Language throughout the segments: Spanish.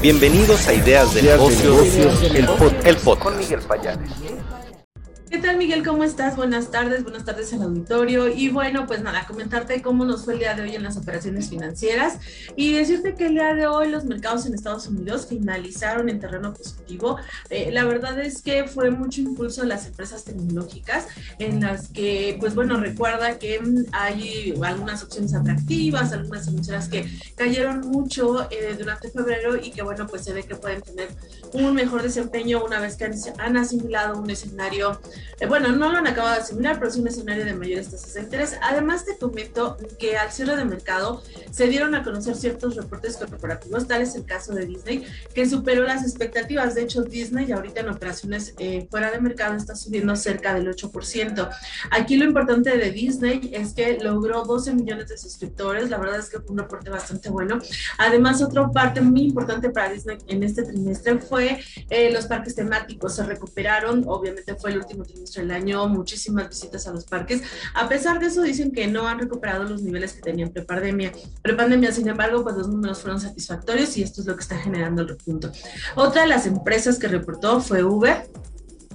Bienvenidos a Ideas de Negocios, el, pod, Con Miguel Payares. ¿Qué tal Miguel? ¿Cómo estás? Buenas tardes, buenas tardes al auditorio. Y bueno, pues nada, comentarte cómo nos fue el día de hoy en las operaciones financieras y decirte que el día de hoy los mercados en Estados Unidos finalizaron en terreno positivo. Eh, la verdad es que fue mucho impulso de las empresas tecnológicas en las que, pues bueno, recuerda que hay algunas opciones atractivas, algunas emisoras que cayeron mucho eh, durante febrero y que bueno, pues se ve que pueden tener un mejor desempeño una vez que han, han asimilado un escenario eh, bueno, no lo han acabado de asimilar, pero es un escenario de mayores tasas de interés. Además, te comento que al cierre de mercado se dieron a conocer ciertos reportes corporativos, tal es el caso de Disney, que superó las expectativas. De hecho, Disney ahorita en operaciones eh, fuera de mercado está subiendo cerca del 8%. Aquí lo importante de Disney es que logró 12 millones de suscriptores. La verdad es que fue un reporte bastante bueno. Además, otra parte muy importante para Disney en este trimestre fue eh, los parques temáticos. Se recuperaron, obviamente fue el último trimestre del año, muchísimas visitas a los parques. A pesar de eso, dicen que no han recuperado los niveles que tenían prepandemia. Prepandemia, sin embargo, pues los números fueron satisfactorios y esto es lo que está generando el repunto. Otra de las empresas que reportó fue Uber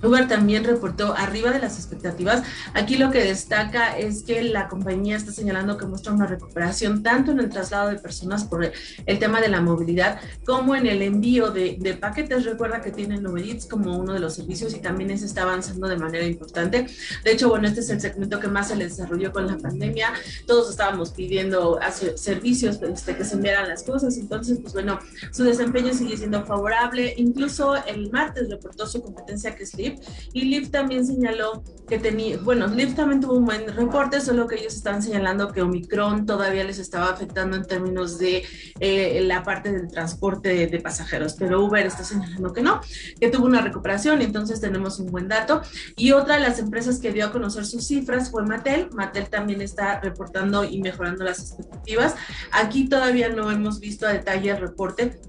Uber también reportó arriba de las expectativas. Aquí lo que destaca es que la compañía está señalando que muestra una recuperación tanto en el traslado de personas por el tema de la movilidad como en el envío de, paquetes. Recuerda que tienen Uber Eats como uno de los servicios y también se está avanzando de manera importante. De hecho, bueno, este es el segmento que más se le desarrolló con la pandemia. Todos estábamos pidiendo servicios este, que se enviaran las cosas. Entonces, pues bueno, su desempeño sigue siendo favorable. Incluso el martes reportó su competencia que es Lyft y Lyft también señaló que tenía, bueno, Lyft también tuvo un buen reporte, solo que ellos están señalando que Omicron todavía les estaba afectando en términos de eh, la parte del transporte de, pasajeros, pero Uber está señalando que no, que tuvo una recuperación, entonces tenemos un buen dato. Y otra de las empresas que dio a conocer sus cifras fue Mattel. Mattel también está reportando y mejorando las expectativas. Aquí todavía no hemos visto a detalle el reporte,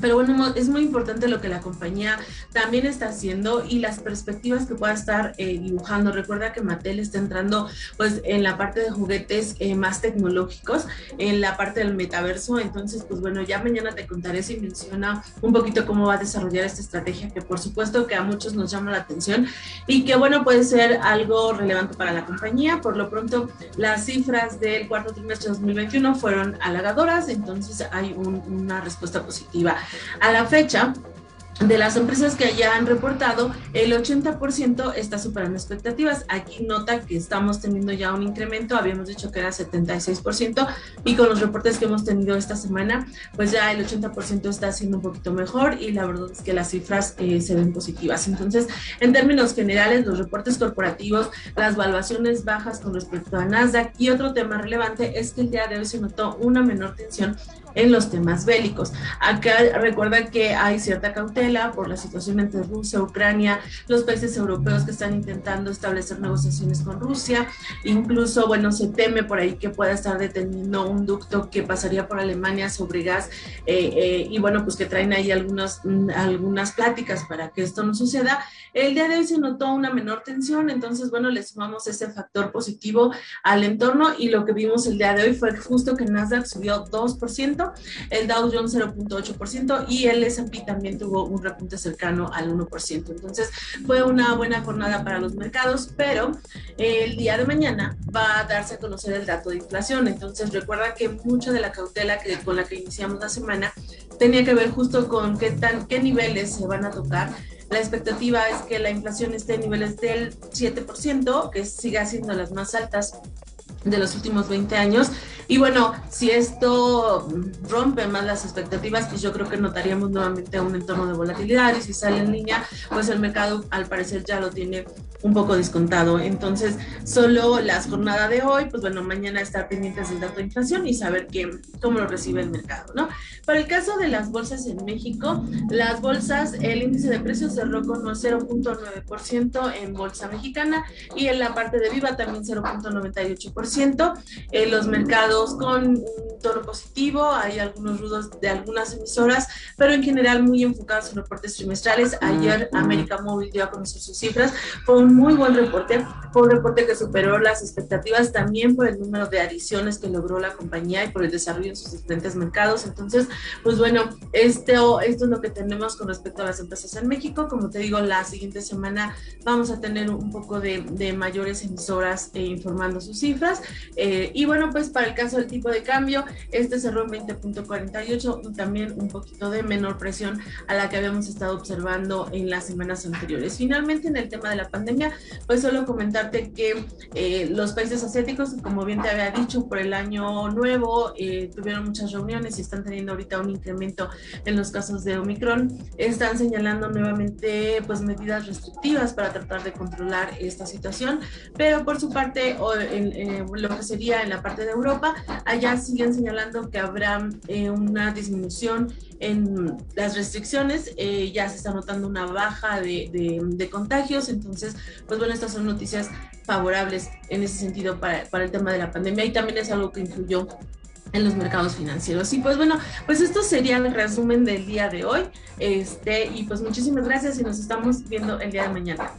pero bueno, es muy importante lo que la compañía también está haciendo y las perspectivas que pueda estar eh, dibujando. Recuerda que Mattel está entrando pues en la parte de juguetes eh, más tecnológicos, en la parte del metaverso. Entonces, pues bueno, ya mañana te contaré si menciona un poquito cómo va a desarrollar esta estrategia que por supuesto que a muchos nos llama la atención y que bueno, puede ser algo relevante para la compañía. Por lo pronto, las cifras del cuarto trimestre de 2021 fueron halagadoras, entonces hay una respuesta positiva a la fecha, de las empresas que ya han reportado, el 80% está superando expectativas. Aquí nota que estamos teniendo ya un incremento, habíamos dicho que era 76%, y con los reportes que hemos tenido esta semana, pues ya el 80% está siendo un poquito mejor y la verdad es que las cifras eh, se ven positivas. Entonces, en términos generales, los reportes corporativos, las valuaciones bajas con respecto a Nasdaq y otro tema relevante es que el día de hoy se notó una menor tensión en los temas bélicos. Acá recuerda que hay cierta cautela por la situación entre Rusia, Ucrania, los países europeos que están intentando establecer negociaciones con Rusia, incluso, bueno, se teme por ahí que pueda estar deteniendo un ducto que pasaría por Alemania sobre gas eh, eh, y bueno, pues que traen ahí algunas, mm, algunas pláticas para que esto no suceda. El día de hoy se notó una menor tensión, entonces, bueno, le sumamos ese factor positivo al entorno y lo que vimos el día de hoy fue justo que Nasdaq subió 2%, el Dow Jones 0.8% y el S&P también tuvo un repunte cercano al 1%. Entonces fue una buena jornada para los mercados, pero el día de mañana va a darse a conocer el dato de inflación. Entonces recuerda que mucha de la cautela que, con la que iniciamos la semana tenía que ver justo con qué, tan, qué niveles se van a tocar la expectativa es que la inflación esté en niveles del 7%, que siga siendo las más altas de los últimos 20 años. Y bueno, si esto rompe más las expectativas, pues yo creo que notaríamos nuevamente un entorno de volatilidad y si sale en línea, pues el mercado al parecer ya lo tiene un poco descontado. Entonces, solo las jornadas de hoy, pues bueno, mañana estar pendientes del dato de inflación y saber que, cómo lo recibe el mercado, ¿no? Para el caso de las bolsas en México, las bolsas, el índice de precios cerró con 0.9% en bolsa mexicana y en la parte de Viva también 0.98%. Eh, los mercados todos con un tono positivo, hay algunos rudos de algunas emisoras, pero en general muy enfocados en reportes trimestrales. Ayer América Móvil dio a conocer sus cifras, fue un muy buen reporte, fue un reporte que superó las expectativas también por el número de adiciones que logró la compañía y por el desarrollo en sus diferentes mercados. Entonces, pues bueno, esto, esto es lo que tenemos con respecto a las empresas en México. Como te digo, la siguiente semana vamos a tener un poco de, de mayores emisoras eh, informando sus cifras. Eh, y bueno, pues para el caso del tipo de cambio, este cerró en 20.48, también un poquito de menor presión a la que habíamos estado observando en las semanas anteriores. Finalmente, en el tema de la pandemia, pues solo comentarte que eh, los países asiáticos, como bien te había dicho, por el año nuevo tuvieron muchas reuniones y están teniendo ahorita un incremento en los casos de Omicron. Están señalando nuevamente pues medidas restrictivas para tratar de controlar esta situación, pero por su parte, o en, eh, lo que sería en la parte de Europa, allá siguen señalando que habrá eh, una disminución en las restricciones, eh, ya se está notando una baja de, de, contagios, entonces, pues bueno, estas son noticias favorables en ese sentido para, para el tema de la pandemia y también es algo que influyó en los mercados financieros. Y pues bueno, pues esto sería el resumen del día de hoy. Este, y pues muchísimas gracias y nos estamos viendo el día de mañana.